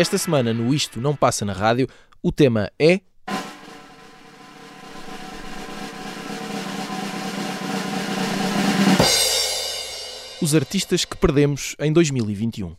Esta semana no Isto Não Passa na Rádio, o tema é. Os artistas que perdemos em 2021.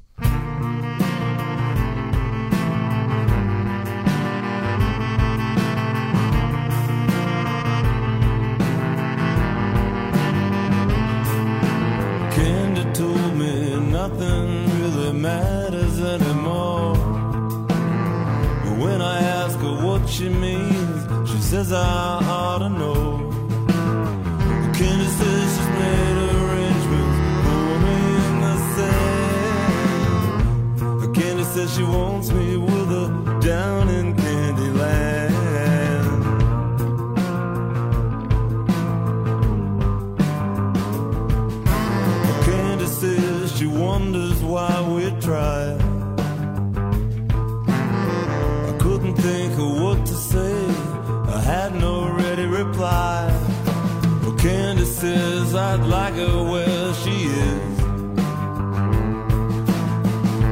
I'd like her where she is.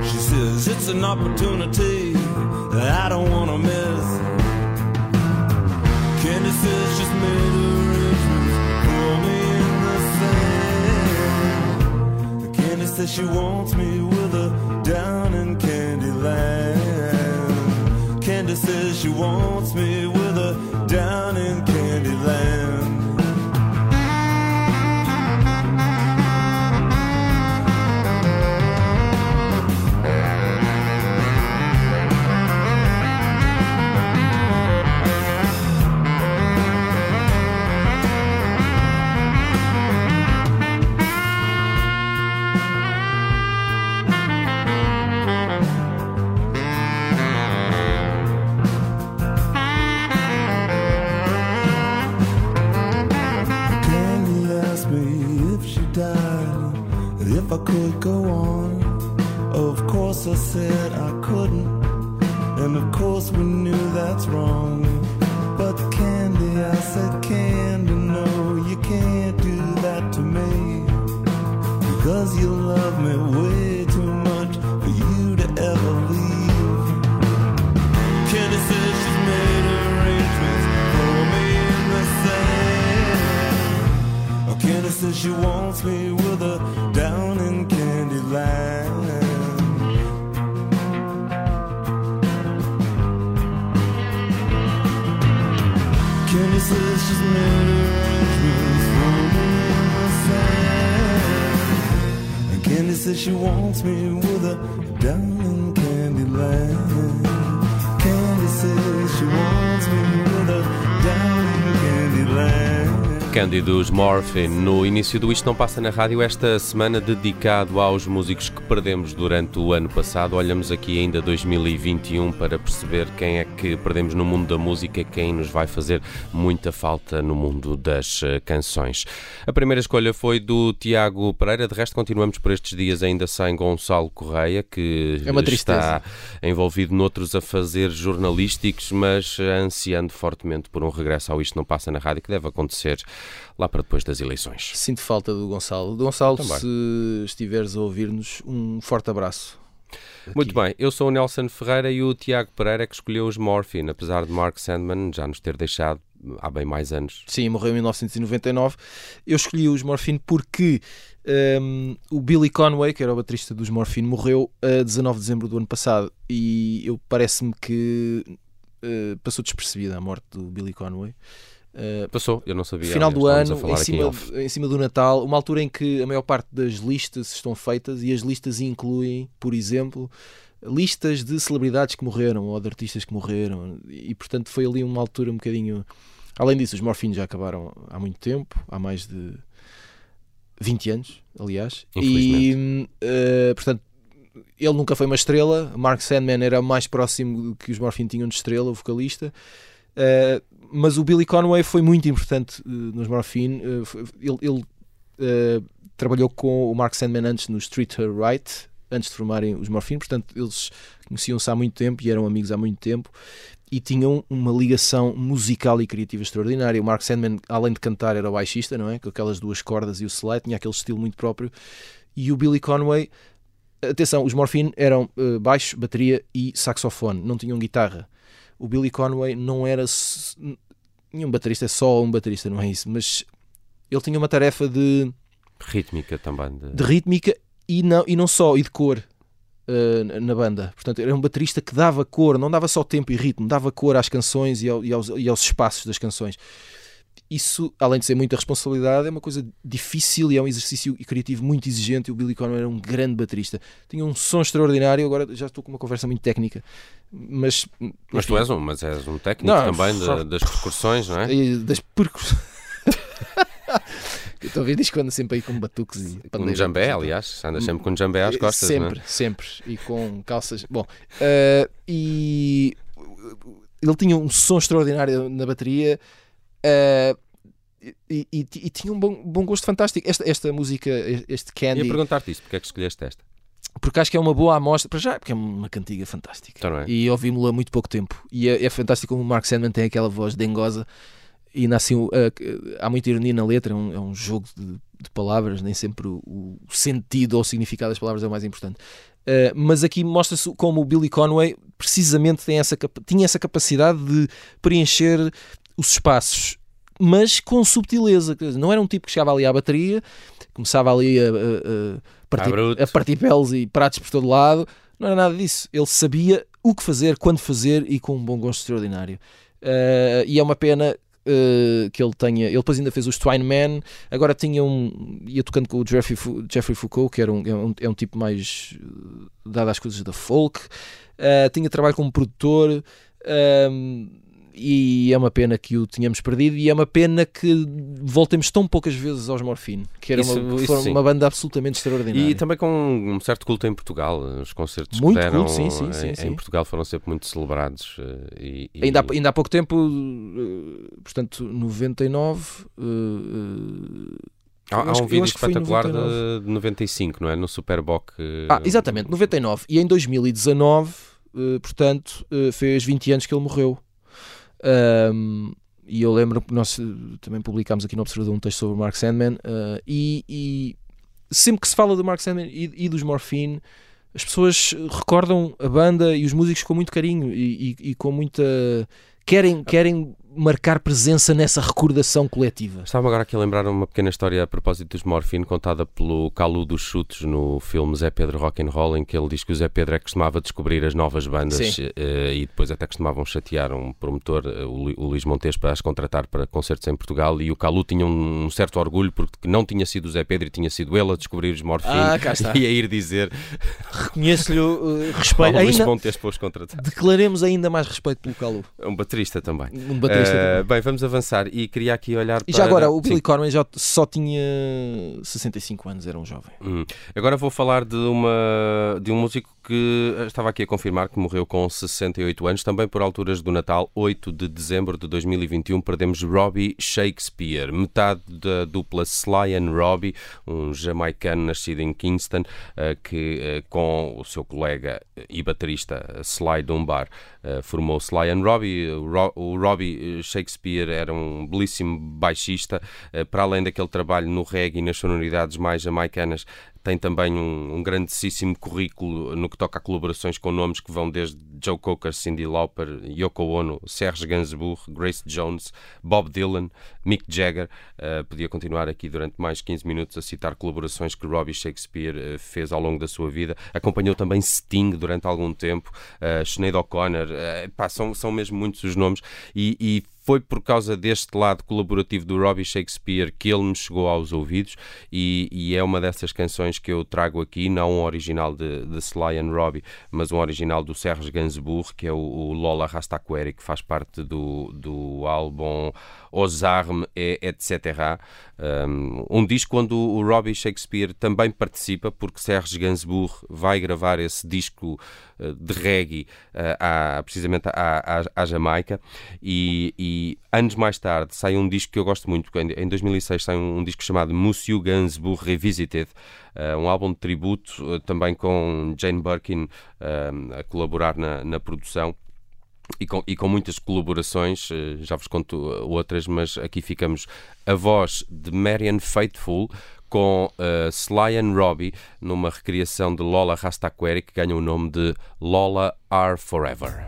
She says it's an opportunity that I don't want to miss. Candy says she's made arrangements for me in the sand. Candy says she wants me with her down in Candyland. Candy says she wants me with her down in Candyland. If I could go on. Of course, I said I couldn't, and of course, we knew that's wrong. But Candy, I said, Candy, no, you can't do that to me. Because you love me way too much for you to ever leave. Candy says she's made arrangements for me in the sand. Candy says she wants me with her says she wants me with her Candy dos Morphin, no início do Isto Não Passa na Rádio, esta semana dedicado aos músicos que perdemos durante o ano passado. Olhamos aqui ainda 2021 para perceber quem é que perdemos no mundo da música, quem nos vai fazer muita falta no mundo das eh, canções. A primeira escolha foi do Tiago Pereira, de resto continuamos por estes dias ainda sem Gonçalo Correia, que é está envolvido noutros a fazer jornalísticos, mas ansiando fortemente por um regresso ao Isto Não Passa na Rádio, que deve acontecer lá para depois das eleições. Sinto falta do Gonçalo. Gonçalo, Também. se estiveres a ouvir-nos, um forte abraço. Aqui. Muito bem, eu sou o Nelson Ferreira e o Tiago Pereira que escolheu os Morphine, apesar de Mark Sandman já nos ter deixado há bem mais anos. Sim, morreu em 1999. Eu escolhi os Morphine porque um, o Billy Conway, que era o baterista dos Morphine, morreu a 19 de dezembro do ano passado e eu parece-me que uh, passou despercebida a morte do Billy Conway. Uh, Passou, eu não sabia. Final do ano, em cima, em, cima do Natal, uma altura em que a maior parte das listas estão feitas e as listas incluem, por exemplo, listas de celebridades que morreram ou de artistas que morreram e portanto foi ali uma altura um bocadinho. Além disso, os morfinhos já acabaram há muito tempo, há mais de 20 anos, aliás, e uh, portanto ele nunca foi uma estrela. Mark Sandman era mais próximo que os Morphin tinham de estrela, o vocalista. Uh, mas o Billy Conway foi muito importante uh, nos Morphine. Uh, ele, ele uh, trabalhou com o Mark Sandman antes no Street Right, antes de formarem os Morphine, portanto eles conheciam-se há muito tempo e eram amigos há muito tempo. e tinham uma ligação musical e criativa extraordinária. O Mark Sandman, além de cantar, era baixista, não é? Com aquelas duas cordas e o slide, tinha aquele estilo muito próprio. E o Billy Conway, atenção, os Morphine eram uh, baixo, bateria e saxofone, não tinham guitarra. O Billy Conway não era nenhum baterista, é só um baterista, não é isso, mas ele tinha uma tarefa de rítmica também, de, de rítmica e não, e não só, e de cor uh, na banda. Portanto, era um baterista que dava cor, não dava só tempo e ritmo, dava cor às canções e, ao, e, aos, e aos espaços das canções. Isso, além de ser muita responsabilidade, é uma coisa difícil e é um exercício criativo muito exigente. E o Billy Conway era um grande baterista. Tinha um som extraordinário. Agora já estou com uma conversa muito técnica, mas. Mas tu és um, mas és um técnico não, também de, das percussões, não é? Das percussões. Estou a ver isto que anda sempre aí com batuques e Com jambé, aliás, anda sempre com jambé às costas. Sempre, é? sempre. E com calças. Bom, uh, e ele tinha um som extraordinário na bateria. Uh, e, e, e, tinha um bom, bom gosto fantástico. Esta, esta música, este Candy. Ia perguntar-te isso, porque é que escolheste esta? Porque acho que é uma boa amostra, para já, porque é uma cantiga fantástica. É. E ouvimos-la há muito pouco tempo. E é, é fantástico como o Mark Sandman tem aquela voz dengosa e nasce, uh, há muita ironia na letra, é um, é um jogo de, de, palavras, nem sempre o, o, sentido ou o significado das palavras é o mais importante. Uh, mas aqui mostra-se como o Billy Conway precisamente tem essa, tinha essa capacidade de preencher os espaços, mas com subtileza. Não era um tipo que chegava ali à bateria, começava ali a, a, a partir, a partir peles e pratos por todo lado. Não era nada disso. Ele sabia o que fazer, quando fazer e com um bom gosto extraordinário. Uh, e é uma pena Uh, que ele tenha. Ele depois ainda fez o Twine Man, agora tinha um. ia tocando com o Jeffrey, Jeffrey Foucault, que era um, é, um, é um tipo mais dado às coisas da folk. Uh, tinha trabalho como produtor. E é uma pena que o tínhamos perdido e é uma pena que voltemos tão poucas vezes aos Morfine, que era isso, uma, isso uma banda absolutamente extraordinária. E também com um certo culto em Portugal, os concertos muito que deram culto, sim, sim, sim, em, Portugal foram sempre muito celebrados. Eh, e, e... Ainda, há, ainda há pouco tempo, eh, portanto, 99... Uh, Há, há um vídeo espetacular de, de 95, não é? No Superboc. Ah, exatamente, 99. E em 2019, uh, portanto, fez 20 anos que ele morreu. Um, e eu lembro que nós também publicámos aqui no Observador um texto sobre o Mark Sandman. Uh, e, e, sempre que se fala do Mark Sandman e, e, dos Morphine, as pessoas recordam a banda e os músicos com muito carinho e, e com muita. Querem, querem marcar presença nessa recordação coletiva. Estava agora aqui a lembrar uma pequena história a propósito dos Morfine, contada pelo Calu dos Chutes no filme Zé Pedro Rock and Roll, em que ele diz que o Zé Pedro é que costumava descobrir as novas bandas uh, e depois até costumavam chatear um promotor, uh, o, Luís Montes, para as contratar para concertos em Portugal e o Calu tinha um, um, certo orgulho porque não tinha sido o Zé Pedro e tinha sido ele a descobrir os Morfine ah, e a ir dizer reconheço-lhe uh, respeito. Luís ainda... Montes para os contratar. Declaremos ainda mais respeito pelo Calu. É um baterista também. Um baterista também. Bem, vamos avançar e queria aqui olhar para... E já agora, o Billy Sim. Conway já só tinha 65 anos, era um jovem. Hum. Agora vou falar de, uma, de um músico que eh, estava aqui a confirmar que morreu com 68 anos, também por alturas do Natal, 8 de dezembro de 2021, perdemos Robbie Shakespeare, metade da dupla Sly and Robbie, um jamaicano nascido em Kingston, eh, que eh, com o seu colega e baterista Sly Dunbar formou Sly and Robbie. O Robbie Shakespeare era um belíssimo baixista, para além daquele trabalho no reggae e nas sonoridades mais jamaicanas, tem também um, um, grandíssimo currículo no que toca a colaborações com nomes que vão desde Joe Cocker, Cindy Lauper, Yoko Ono, Serge Gainsbourg, Grace Jones, Bob Dylan, Mick Jagger. Uh, podia continuar aqui durante mais 15 minutos a citar colaborações que Robbie Shakespeare uh, fez ao longo da sua vida. Acompanhou também Sting durante algum tempo, uh, Sinead O'Connor, uh, são, são mesmo muitos os nomes e, e foi por causa deste lado colaborativo do Robbie Shakespeare que ele me chegou aos ouvidos e, e é uma dessas canções que eu trago aqui, não um original de, de Sly and Robbie, mas um original do Serge Gainsbourg, que é o, o Lola Rastaqueri, que faz parte do, do álbum Os Armes et etc. Um, um disco onde o Robbie Shakespeare também participa, porque Serge Gainsbourg vai gravar esse disco de reggae uh, à, precisamente à, à, à Jamaica. E, e, anos mais tarde sai um disco que eu gosto muito, em 2006 sai um, um disco chamado Monsieur Gainsbourg Revisited, uh, um álbum de tributo também com Jane Birkin a colaborar na, na produção. E com, e com muitas colaborações, eh, já vos conto outras, mas aqui ficamos. A voz de Marian Faithful com uh, Sly and Robbie numa recriação de Lola Rastaqueri que ganha o nome de Lola Are Forever.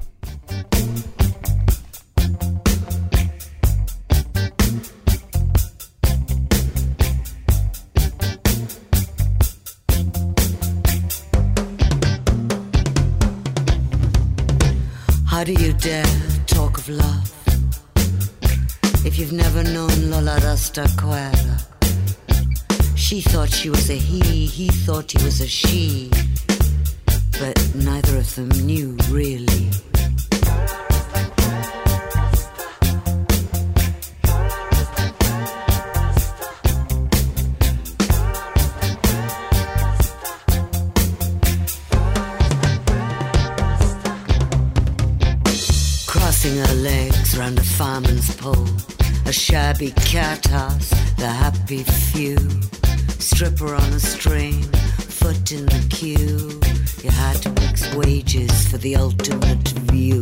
How do you dare talk of love if you've never known Lola Rastaquera? She thought she was a he, he thought he was a she, but neither of them knew really. Crossing her legs round a fireman's pole, a shabby cat house, the happy few. Stripper on a string, foot in the queue. You had to mix wages for the ultimate view.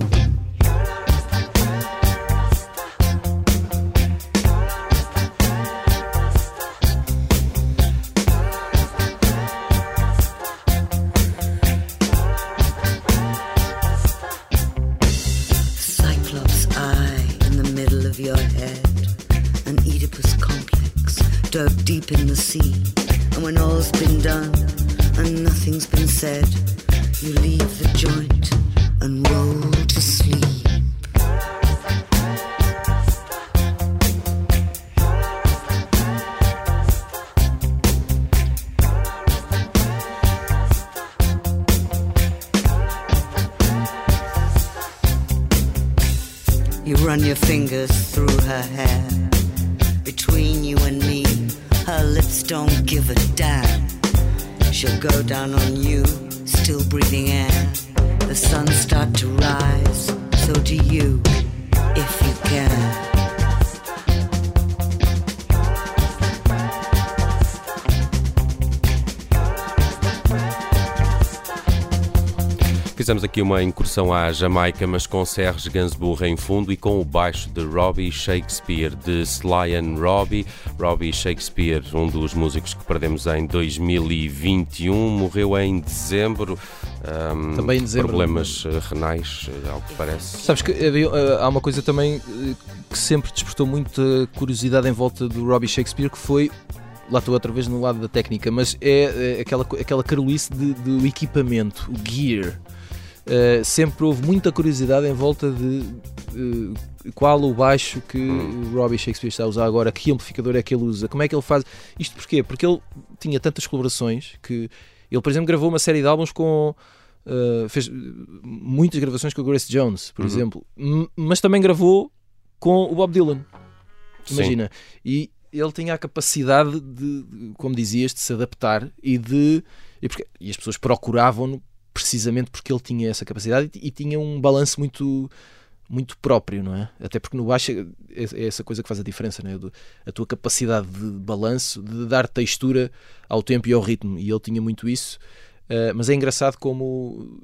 Through her hair. Between you and me, her lips don't give a damn. She'll go down on you, still breathing air. The sun start to rise, so do you, if you can. Fizemos aqui uma incursão à Jamaica, mas com Serge Gainsbourg em fundo e com o baixo de Robbie Shakespeare, de Sly and Robbie. Robbie Shakespeare, um dos músicos que perdemos em 2021, morreu em dezembro. Um, Também em dezembro. Problemas eh, renais, eh, ao que parece. Sabes que eh, há uma coisa também que sempre despertou muita curiosidade em volta do Robbie Shakespeare, que foi. Lá estou outra vez no lado da técnica, mas é, aquela, aquela carolice do equipamento, o gear. Uh, sempre houve muita curiosidade em volta de uh, qual o baixo que o Robbie Shakespeare está a usar agora, que amplificador é que ele usa, como é que ele faz. Isto porquê? Porque ele tinha tantas colaborações que ele, por exemplo, gravou uma série de álbuns com. uh, fez muitas gravações com a Grace Jones, por Uhum. exemplo, mas também gravou com o Bob Dylan. Sim. Imagina. E ele tinha a capacidade de, de, como dizias, de se adaptar e de. E, porque- e as pessoas procuravam-no precisamente porque ele tinha essa capacidade e, tinha um balanço muito muito próprio, não é? Até porque no baixo é, é essa coisa que faz a diferença, não é? A tua capacidade de balanço, de dar textura ao tempo e ao ritmo. E ele tinha muito isso. Uh, mas é engraçado como.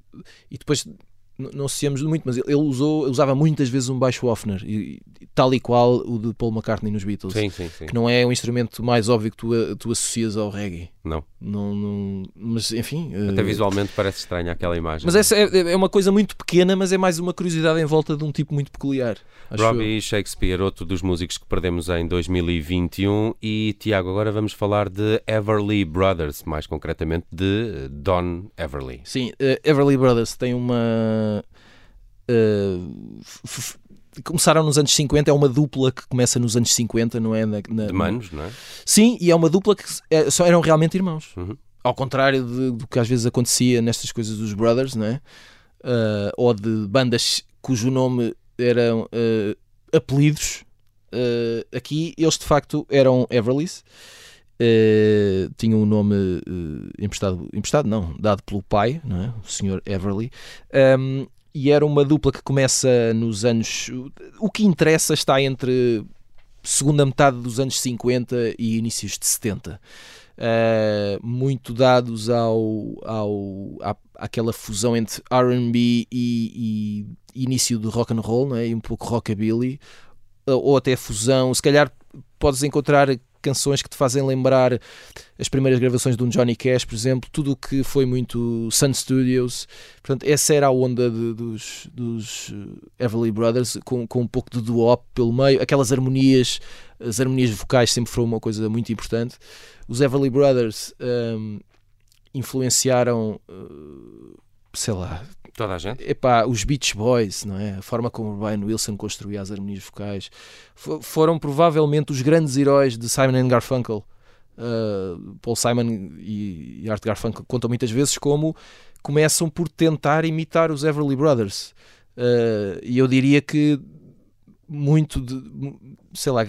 E depois não associamos muito, mas ele usou, usava muitas vezes um baixo Hofner, e, e tal e qual o de Paul McCartney nos Beatles, Sim, sim, sim. que não é um instrumento mais óbvio que tu, tu associas ao reggae. Não. Não, não- mas enfim. Até uh, visualmente parece estranha aquela imagem. Mas essa é, é uma coisa muito pequena, mas é mais uma curiosidade em volta de um tipo muito peculiar. acho eu. Robbie Shakespeare, outro dos músicos que perdemos em 2021. E Tiago, agora vamos falar de Everly Brothers, mais concretamente de Don Everly. Sim, uh, Everly Brothers tem uma. F- começaram nos anos 50, é uma dupla que começa nos anos 50, não é? Na, na- De manos, não é? Sim, e é uma dupla que é, só eram realmente irmãos. Uhum. Ao contrário de- do que às vezes acontecia nestas coisas dos Brothers, não é? Uh, ou de bandas cujo nome eram uh, apelidos. Uh, aqui eles de facto eram Everlys. Uh, tinham um nome uh, emprestado, emprestado, não, dado pelo pai, não é? o Sr. Everly. Um, e era uma dupla que começa nos anos. O que interessa está entre segunda metade dos anos 50 e inícios de 70. Uh, muito dados ao, ao, à, aquela fusão entre R&B e, e, início do rock and roll, não é? E um pouco rockabilly, ou até fusão. Se calhar podes encontrar canções que te fazem lembrar as primeiras gravações de um Johnny Cash, por exemplo, tudo o que foi muito Sun Studios. Portanto, essa era a onda de, dos, dos eh, Everly Brothers, com, com um pouco de doo pelo meio, aquelas harmonias, as harmonias vocais sempre foram uma coisa muito importante. Os Everly Brothers um, influenciaram, uh, sei lá, Toda a gente? Epá, os Beach Boys, não é? A forma como o Brian Wilson construía as harmonias vocais foram provavelmente os grandes heróis de Simon Garfunkel. Uh, Paul Simon e Art Garfunkel contam muitas vezes como começam por tentar imitar os Everly Brothers. Uh, e eu diria que muito de, sei lá,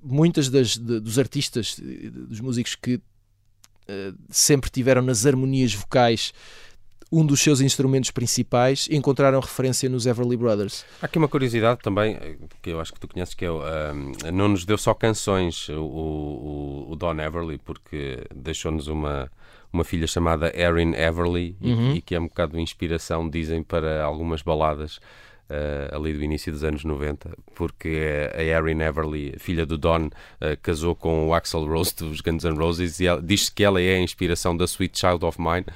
muitas das, de, dos artistas, dos músicos que uh, sempre tiveram nas harmonias vocais um dos seus instrumentos principais, encontraram referência nos Everly Brothers. Há aqui uma curiosidade também, que eu acho que tu conheces, que é, um, não nos deu só canções o, o, o Don Everly, porque deixou-nos uma, uma filha chamada Erin Everly uhum. e, e, que é um bocado de inspiração, dizem, para algumas baladas uh, ali do início dos anos 90, porque a Erin Everly, filha do Don, uh, casou com o Axel Rose dos Guns N' Roses e diz-se que ela é a inspiração da Sweet Child of Mine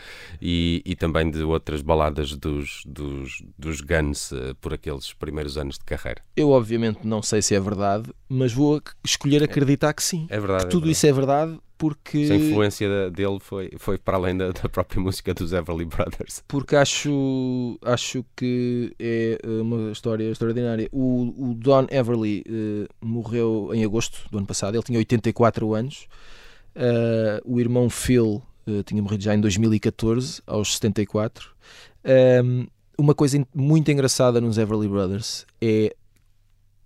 e, e também de outras baladas dos, dos, dos Guns uh, por aqueles primeiros anos de carreira. Eu, obviamente, não sei se é verdade, mas vou escolher acreditar que sim. É verdade. Que tudo é verdade. isso é verdade porque a influência dele foi, foi para além da, da, própria música dos Everly Brothers. Porque acho, acho que é eh, uma história extraordinária. O, o Don Everly uh, morreu em agosto do ano passado, ele tinha 84 anos. Uh, o irmão Phil uh, tinha morrido já em 2014, aos 74. Um, ehm, uma coisa muito engraçada nos Everly Brothers é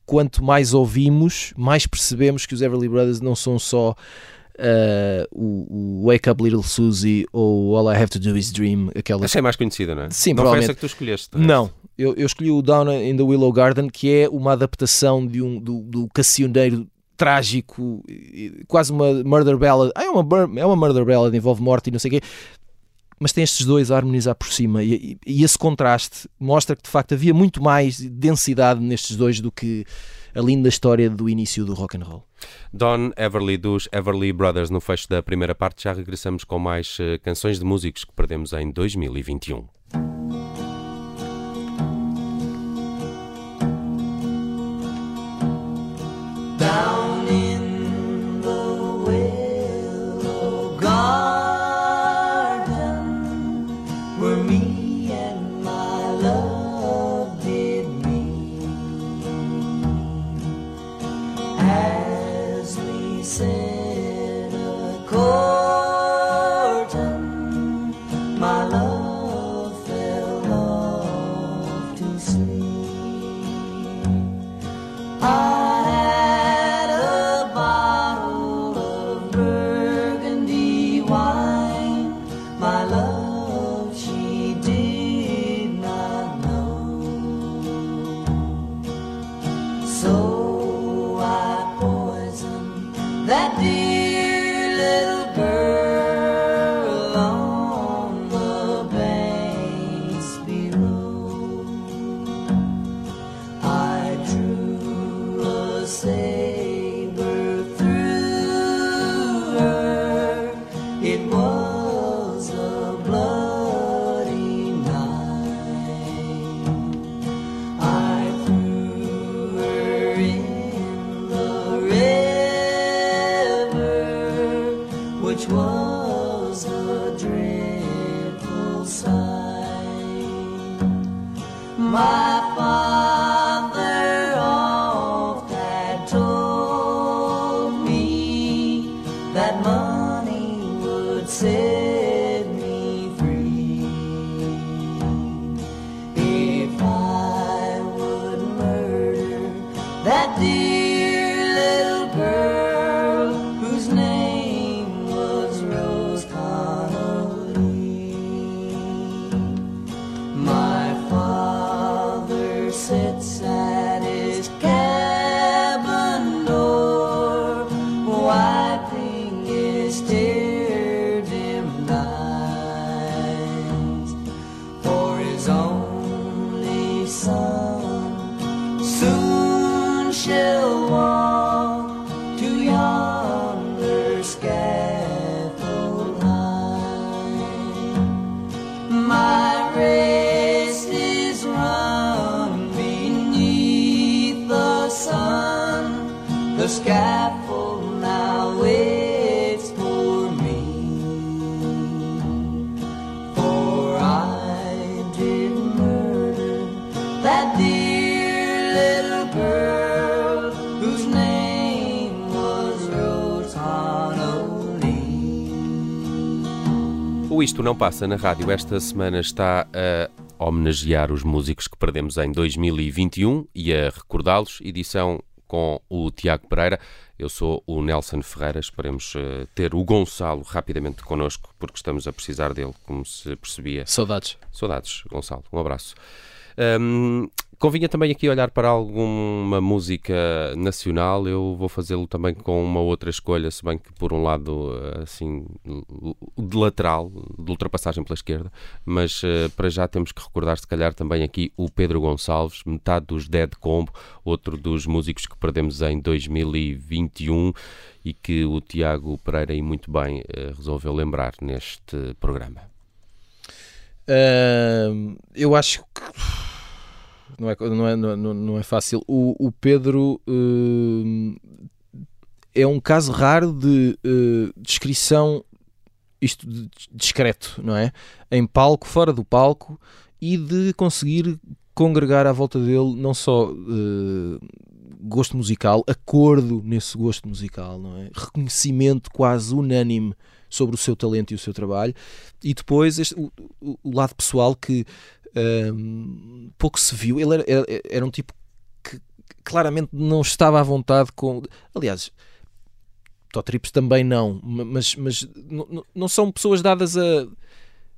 quanto mais ouvimos, mais percebemos que os Everly Brothers não são só uh, o, o, Wake Up Little Susie ou All I Have to Do Is Dream. Aquelas... Essa é mais conhecida, não é? Sim, não foi essa que tu escolheste? Não, eu, eu, escolhi o Down in the Willow Garden, que é uma adaptação de um, do, do cassioneiro trágico, quase uma murder ballad. Ah, é, uma, é uma murder ballad, envolve morte e não sei o quê. Mas tem estes dois a harmonizar por cima e, e, e esse contraste mostra que de facto havia muito mais densidade nestes dois do que a linda história do início do rock and roll. Don Everly dos Everly Brothers no fecho da primeira parte já regressamos com mais uh, canções de músicos que perdemos em 2021. O Isto Não Passa na Rádio esta semana está a homenagear os músicos que perdemos em 2021 e a recordá-los. Edição com o Tiago Pereira. Eu sou o Nelson Ferreira. Esperemos eh, ter o Gonçalo rapidamente connosco, porque estamos a precisar dele, como se percebia. Saudades. Saudades, Gonçalo. Um abraço. Hum, convinha também aqui olhar para alguma música nacional. Eu vou fazê-lo também com uma outra escolha, se bem que por um lado, assim, de lateral, de ultrapassagem pela esquerda, mas uh, para já temos que recordar, se calhar, também aqui o Pedro Gonçalves, metade dos Dead Combo, outro dos músicos que perdemos em 2021 e que o Tiago Pereira, e muito bem, uh, resolveu lembrar neste programa. Uh, eu acho que não é, não é, não, é fácil. O, o Pedro uh, é um caso raro de uh, descrição isto de, discreto, não é? Em palco, fora do palco e de conseguir congregar à volta dele não só uh, gosto musical, acordo nesse gosto musical, não é? Reconhecimento quase unânime sobre o seu talento e o seu trabalho, e depois este, o, o, lado pessoal que um, pouco se viu. Ele era, era, era, um tipo que claramente não estava à vontade com. Aliás, Totrips também não, mas, mas não, não são pessoas dadas a.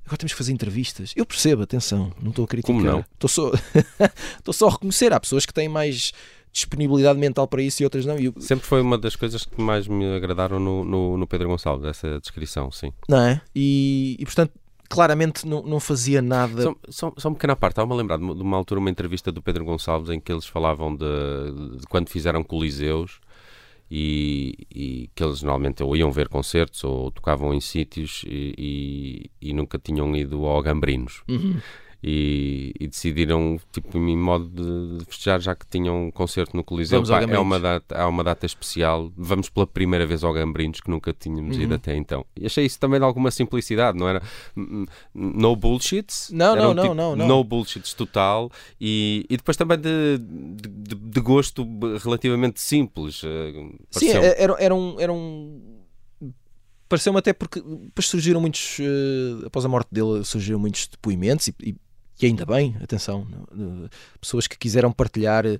Agora temos que fazer entrevistas. Eu percebo, atenção, não estou a criticar. Como não? Estou só, estou só a reconhecer. Há pessoas que têm mais disponibilidade mental para isso e outras não. Eu... Sempre foi uma das coisas que mais me agradaram no, no, no Pedro Gonçalves, essa descrição, sim. Não é? E, e portanto, claramente não, não fazia nada. Só, só, só uma pequena parte, estava-me a lembrar de uma altura uma entrevista do Pedro Gonçalves em que eles falavam de, de quando fizeram coliseus e, e, que eles normalmente ou iam ver concertos ou tocavam em sítios e, e, e nunca tinham ido ao Gambrinos. Uhum e, e, decidiram, tipo, em modo de, festejar, já que tinham um concerto no Coliseu. Pá, é uma data, há uma data especial. Vamos pela primeira vez ao Gambrinos, que nunca tínhamos uhum. ido até então. E achei isso também de alguma simplicidade, não era? No bullshits. Não, não, um não, tipo, não, não. No bullshits total. E, e depois também de, de, de gosto relativamente simples. Eh, Sim, era, era um. Era um pareceu-me até porque depois surgiram muitos, uh, após a morte dele, surgiram muitos depoimentos e, e, e ainda bem, atenção, pessoas que quiseram partilhar uh,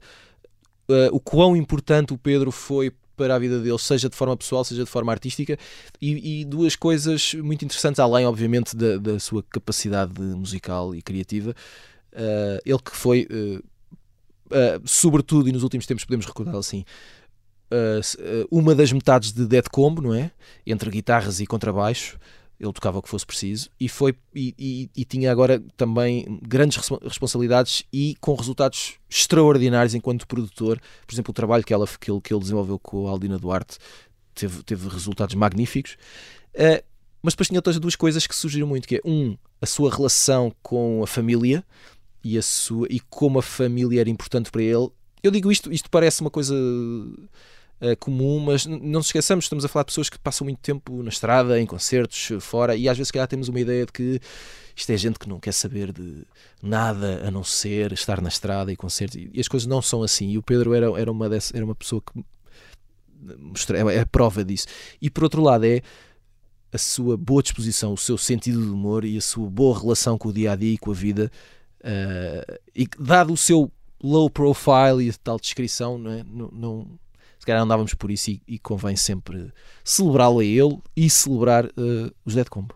o quão importante o Pedro foi para a vida dele, seja de forma pessoal, seja de forma artística, e, e duas coisas muito interessantes, além, obviamente, da, da sua capacidade musical e criativa. Uh, ele que foi, uh, uh, sobretudo, e nos últimos tempos podemos recordá-lo assim, uma das metades de Dead Combo, não é? Entre guitarras e contrabaixo ele tocava o que fosse preciso e foi e, e, e, tinha agora também grandes responsabilidades e com resultados extraordinários enquanto produtor. Por exemplo, o trabalho que, ela, que, ele, que ele desenvolveu com a Aldina Duarte teve, teve resultados magníficos. Uh, mas depois tinha outras duas coisas que surgiram muito, que é um, a sua relação com a família e, a sua, e como a família era importante para ele. Eu digo isto, isto parece uma coisa uh, comum, mas não nos esqueçamos, estamos a falar de pessoas que passam muito tempo na estrada, em concertos, fora, e às vezes, calhar, temos uma ideia de que isto é gente que não quer saber de nada a não ser estar na estrada e concertos, e as coisas não são assim. E o Pedro era, era, uma, era uma pessoa que mostrou, é a prova disso. E por outro lado, é a sua boa disposição, o seu sentido de humor e a sua boa relação com o dia a dia e com a vida. Uh, e dado o seu low profile e tal descrição, não, é? não, não, se calhar andávamos por isso e, e convém sempre celebrá-lo a ele e celebrar uh, os Dead Combo.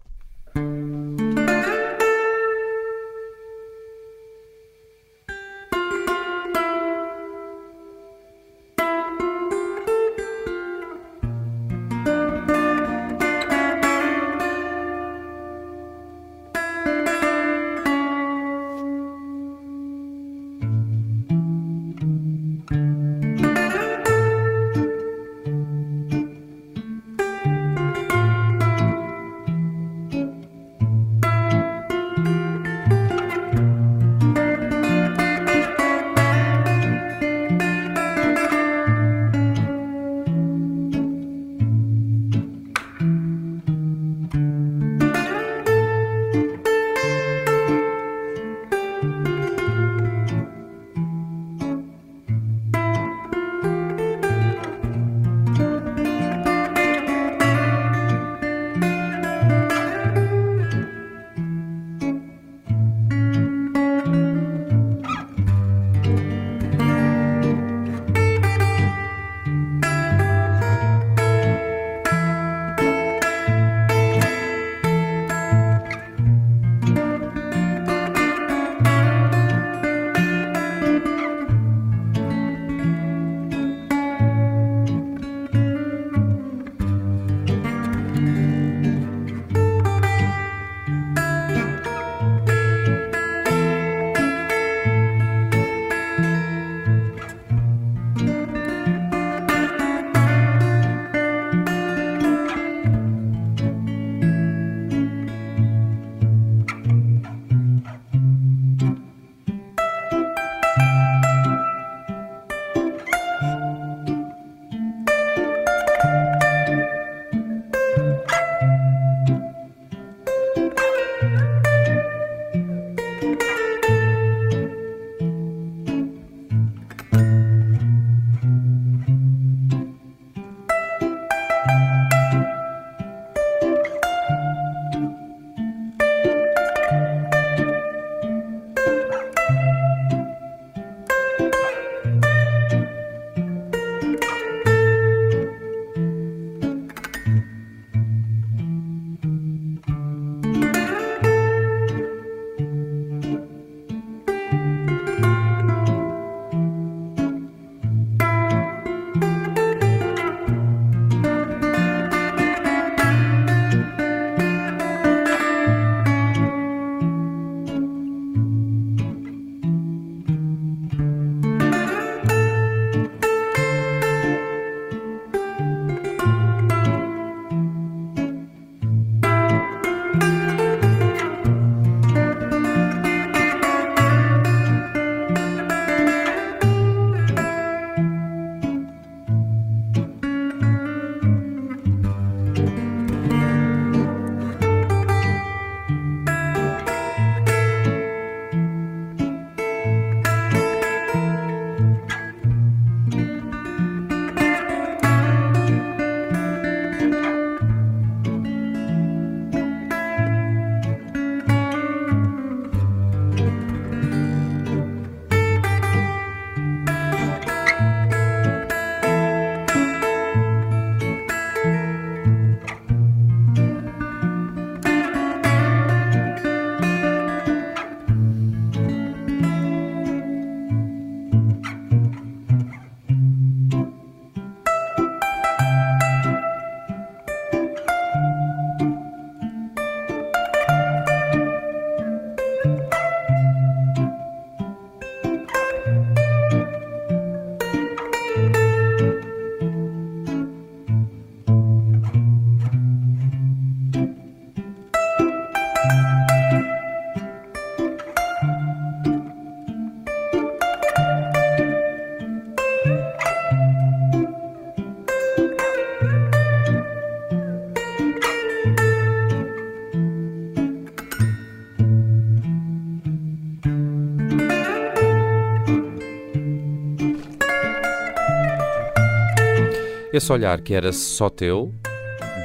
Esse olhar que era só teu,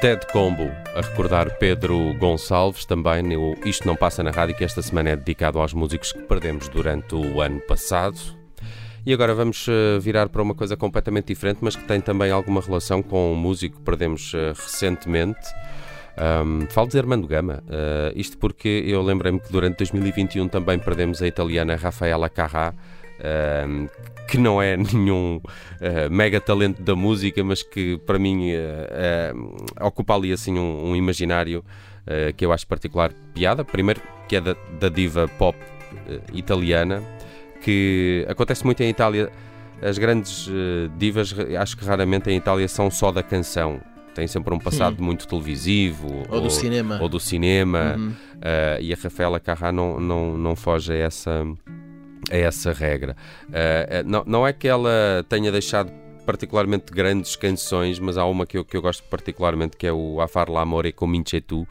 Dead Combo, a recordar Pedro Gonçalves, também Isto Não Passa na Rádio, que esta semana é dedicado aos músicos que perdemos durante o ano passado. E agora vamos uh, virar para uma coisa completamente diferente, mas que tem também alguma relação com um músico que perdemos uh, recentemente. Um, falo de Armando Gama, uh, isto porque eu lembrei-me que durante 2021 também perdemos a italiana Rafaela Carrà, uh, que não é nenhum uh, mega talento da música, mas que para mim ocupa ali assim um, um imaginário que eu acho particular piada. Primeiro, que é da, da diva pop italiana, que acontece muito em Itália. As grandes divas, acho que raramente em Itália são só da canção tem sempre um passado hum. muito televisivo ou, ou, do cinema, ou do cinema uh, e a Rafaela Carrá não, não, não foge a essa, a essa regra. Uh, não, não é que ela tenha deixado particularmente grandes canções, mas há uma que eu, que eu gosto particularmente que é o Afar l'amore comince tu,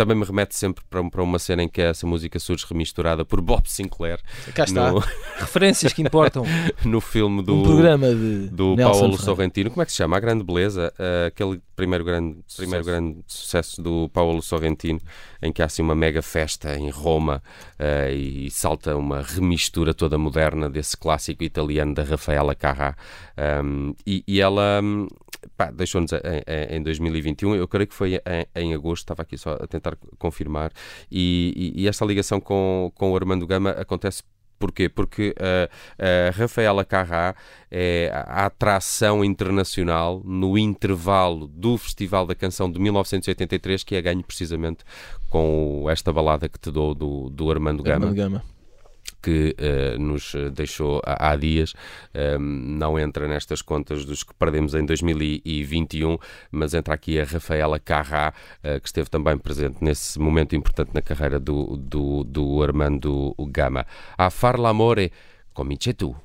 também me remete sempre para, para uma cena em que essa música surge remisturada por Bob Sinclair. Cá está. No... Referências que importam. no filme do, um programa de do Paulo Sorrentino. Como é que se chama? A Grande Beleza. Uh, aquele primeiro grande, primeiro grande sucesso do Paulo Sorrentino, em que há assim uma mega festa em Roma uh, e salta uma remistura toda moderna desse clássico italiano da Rafaela Carrà. Um, e, e, ela deixou-nos em, em, 2021, eu creio que foi em, em, agosto, estava aqui só a tentar confirmar, e, e, e esta ligação com, com o Armando Gama acontece Porquê? Porque uh, uh, Rafaela Carrá é a atração internacional no intervalo do Festival da Canção de 1983, que é ganho precisamente com esta balada que te dou do, do Armando Gama. Armando Gama que uh, nos deixou há, há dias, um, não entra nestas contas dos que perdemos em 2021, mas entra aqui a Rafaela Carrá, uh, que esteve também presente nesse momento importante na carreira do, do, do Armando Gama. A far l'amore, comince tu.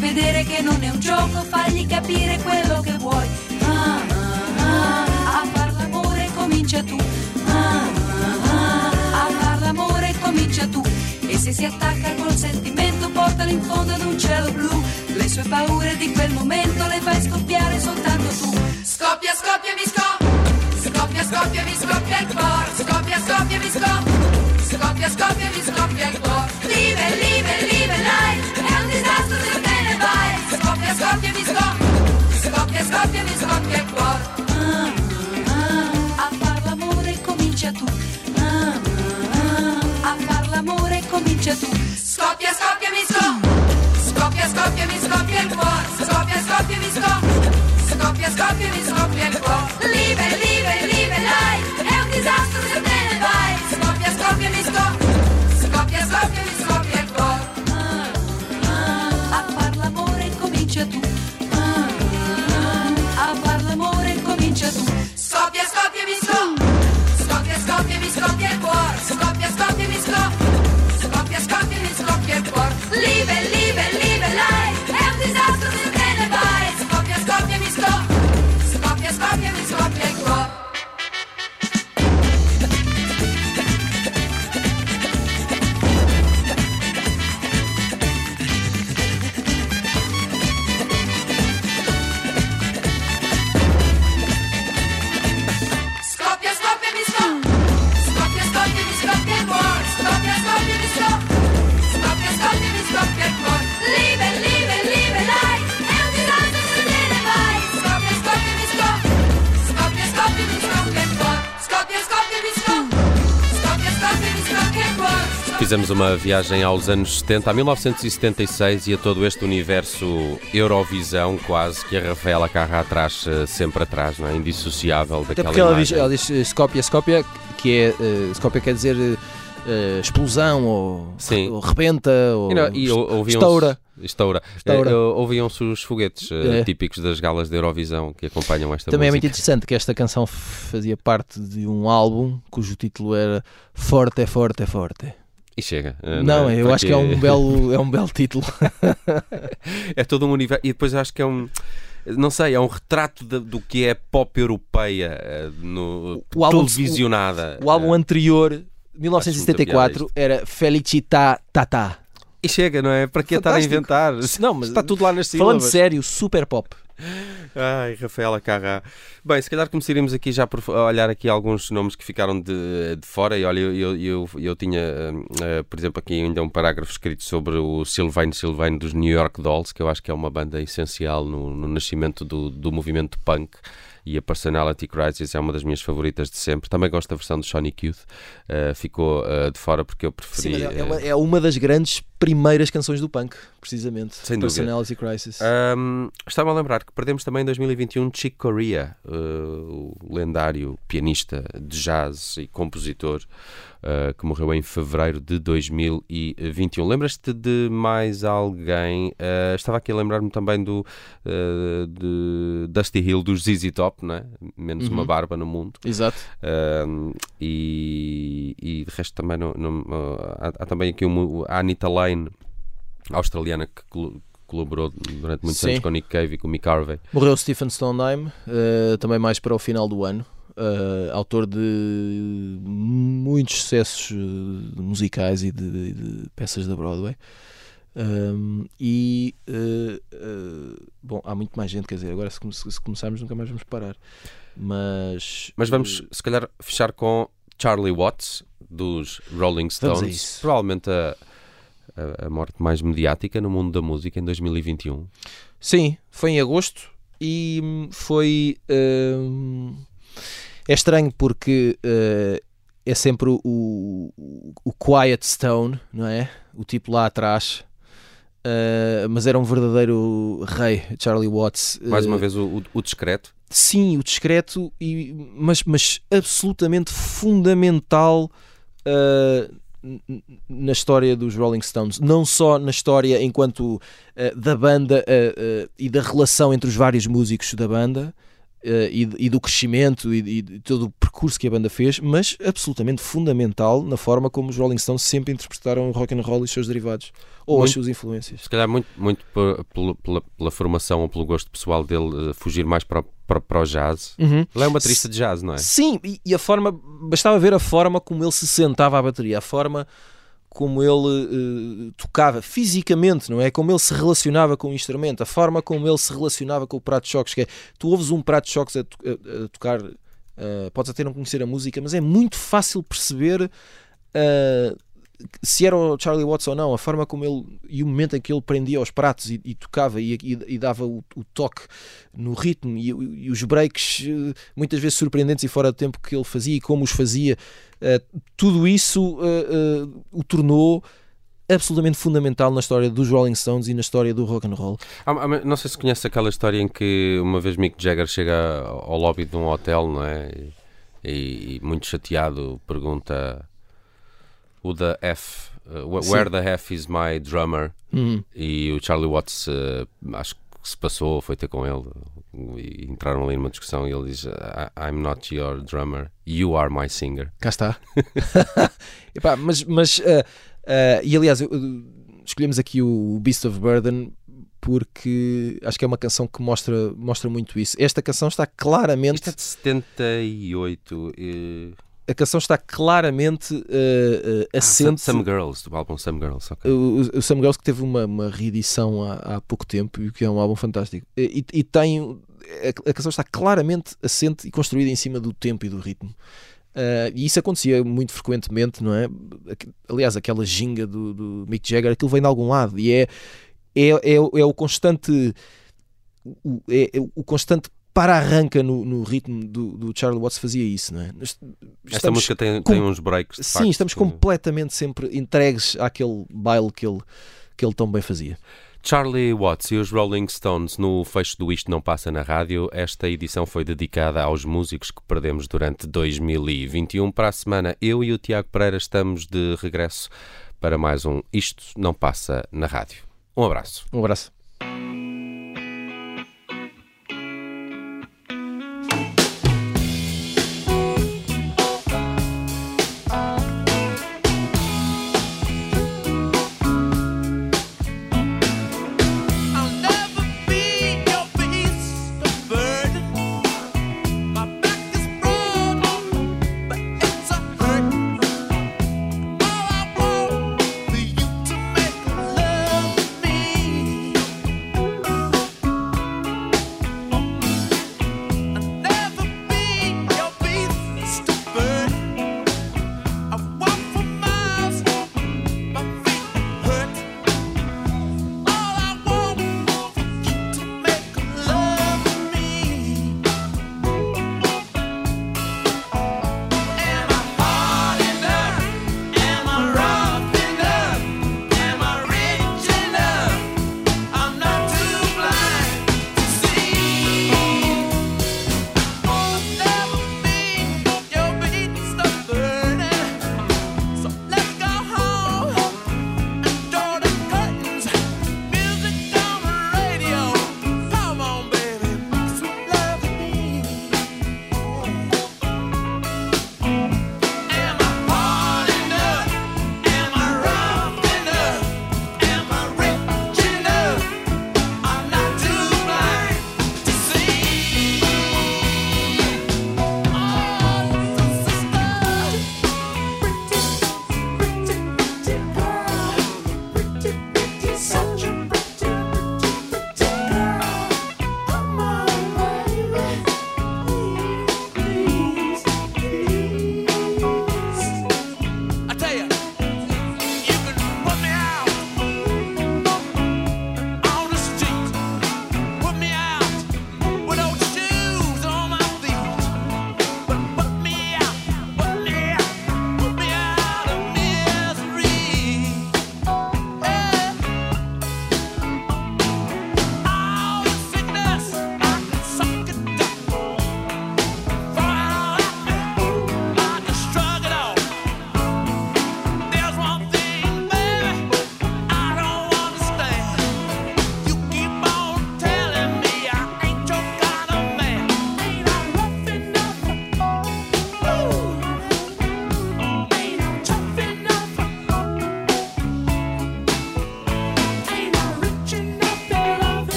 Vedere che non è un gioco, fagli capire quello che vuoi. Ah, ah, ah, a far l'amore comincia tu. Ah, ah, ah, a far l'amore comincia tu. E se si attacca col sentimento, portalo in fondo ad un cielo blu. Le sue paure di quel momento le fai scoppiare soltanto tu. Scoppia, scoppia, mi scoppia. Scoppia, scoppia, mi scoppia il cuore. Scoppia, scoppia, mi scoppia. Scoppia, scoppia, mi scoppia il cuore. Liebe, Liebe, liebe, nein. Ernst ist das, was im Bälle weiß. Es kommt, es kommt, ja, wie es kommt. Fizemos uma viagem aos anos 70, a 1976 e a todo este universo Eurovisão quase que a Rafaela Carrá traz eh, sempre atrás, não é? Indissociável Até daquela porque ela diz, ela diz eh, Skopje, Skopje, que é. Skopje quer dizer eh, explosão ou, Sim. ou rebenta ou E, e estoura. Estoura. Estoura. Ouviam-se os foguetes É. típicos das galas da Eurovisão que acompanham esta Também é muito música. interessante que esta canção fazia parte de um álbum cujo título era Forte, Forte, Forte. E chega. eh, Não, é? eu acho que é um Porque belo, é um belo título. É todo um universo. E depois acho que é um. Não sei, é um retrato de- do que é pop europeia eh, no, O álbum- televisionada. O álbum Eh, anterior, 1974, era Felicita Tata. E chega, não é? Para que estar a inventar? Não, mas Está tudo lá nas falando sílabas. sério, super pop. Ai, Rafaela Carrá. Bem, se calhar começaríamos aqui já por olhar aqui alguns nomes que ficaram de, de fora. E olha, eu, eu, eu, eu tinha, eh, por exemplo, aqui ainda um parágrafo escrito sobre o Sylvain Sylvain dos New York Dolls, que eu acho que é uma banda essencial no, no nascimento do, do movimento punk. E a Personality Crisis é uma das minhas favoritas de sempre. Também gosto da versão do Sonic Youth. Eh, ficou eh, de fora porque eu preferi. Sim, mas é, é uma, é uma das grandes primeiras canções do punk, precisamente. Sem dúvida. Personality Crisis. Um, Estava a lembrar que perdemos também em 2021 Chick Corea, uh, o lendário pianista de jazz e compositor uh, que morreu em fevereiro de 2021. Lembras-te de mais alguém? Uh, estava aqui a lembrar-me também do de Dusty Hill dos ZZ Top, não é? menos uma Uhum. barba no mundo. Exato. E, e de resto também não, não- há, há também aqui uma, a Anita Lane, australiana que col- colaborou durante muitos Sim. anos com o Nick Cave e com Mick Harvey. Morreu Stephen Sondheim, eh, também mais para o final do ano. eh, autor de muitos sucessos eh, musicais e de, de peças da Broadway. Um, e eh, eh, bom, há muito mais gente, quer dizer, agora se, come- se começarmos nunca mais vamos parar. Mas, Mas vamos, se calhar, fechar com Charlie Watts, dos Rolling Stones. Provavelmente a, a, a morte mais mediática no mundo da música em 2021. Sim, foi em agosto e hum, foi. hum, é estranho porque eh, é sempre o, o, o Quiet Stone, não é? O tipo lá atrás. Eh, mas era um verdadeiro rei, Charlie Watts. Mais uma Eh, vez, o, o, discreto. Sim, o discreto, e, mas, mas absolutamente fundamental uh, na história dos Rolling Stones. Não só na história enquanto uh, da banda uh, uh, e da relação entre os vários músicos da banda. Uh, e, e do crescimento e, e de todo o percurso que a banda fez, mas absolutamente fundamental na forma como os Rolling Stones sempre interpretaram o rock and roll e os seus derivados ou as Muito- suas influências. Se calhar muito, muito pe- pela, pela, pela formação ou pelo gosto pessoal dele, eh, fugir mais para, para, para o jazz. Uhum. Ele é um baterista de jazz, não é? Sim, e, e a forma, bastava ver a forma como ele se sentava à bateria, a forma como ele eh, tocava fisicamente, não é? Como ele se relacionava com o instrumento, a forma como ele se relacionava com o prato de choques, que é, tu ouves um prato de choques a, to- a- a tocar, eh, podes até não conhecer a música, mas é muito fácil perceber eh, se era o Charlie Watts ou não, a forma como ele e o momento em que ele prendia os pratos e, e tocava e, e- e dava o, o toque no ritmo e, os breaks eh, muitas vezes surpreendentes e fora de tempo que ele fazia e como os fazia, eh, tudo isso eh, eh, o tornou absolutamente fundamental na história dos Rolling Stones e na história do rock and roll. Há- há- não sei se conhece aquela história em que uma vez Mick Jagger chega ao lobby de um hotel, não é? E, e muito chateado pergunta o the F, uh, wh- Sim. where the F is my drummer? Uhum. E o Charlie Watts, uh, acho que se passou, foi ter com ele e entraram ali numa discussão e ele diz: "I- I'm not your drummer, you are my singer. Cá está. Epá, mas, mas eh, eh, e aliás, escolhemos aqui o Beast of Burden porque acho que é uma canção que mostra, mostra muito isso. Esta canção está claramente Isto é de 78. E... a canção está claramente uh, uh, Ah, assente. Some, Some Girls, do álbum Some Girls. ok. o, o Sam Girls que teve uma, uma reedição há, há pouco tempo e que é um álbum fantástico. E, e tem a, a canção está claramente assente e construída em cima do tempo e do ritmo. Uh, e isso acontecia muito frequentemente, não é? Aliás, aquela ginga do, do Mick Jagger, aquilo vem de algum lado e é, é, é, o- é o constante o, é, é o constante para-arranca no, no ritmo do, do Charlie Watts fazia isso, não é? Nós Esta estamos- música tem, com- tem uns breaks. Sim, facto, estamos completamente sempre entregues àquele baile que ele, que ele tão bem fazia. Charlie Watts e os Rolling Stones no fecho do Isto Não Passa na Rádio. Esta edição foi dedicada aos músicos que perdemos durante 2021. Para a semana, eu e o Tiago Pereira estamos de regresso para mais um Isto Não Passa na Rádio. Um abraço. Um abraço.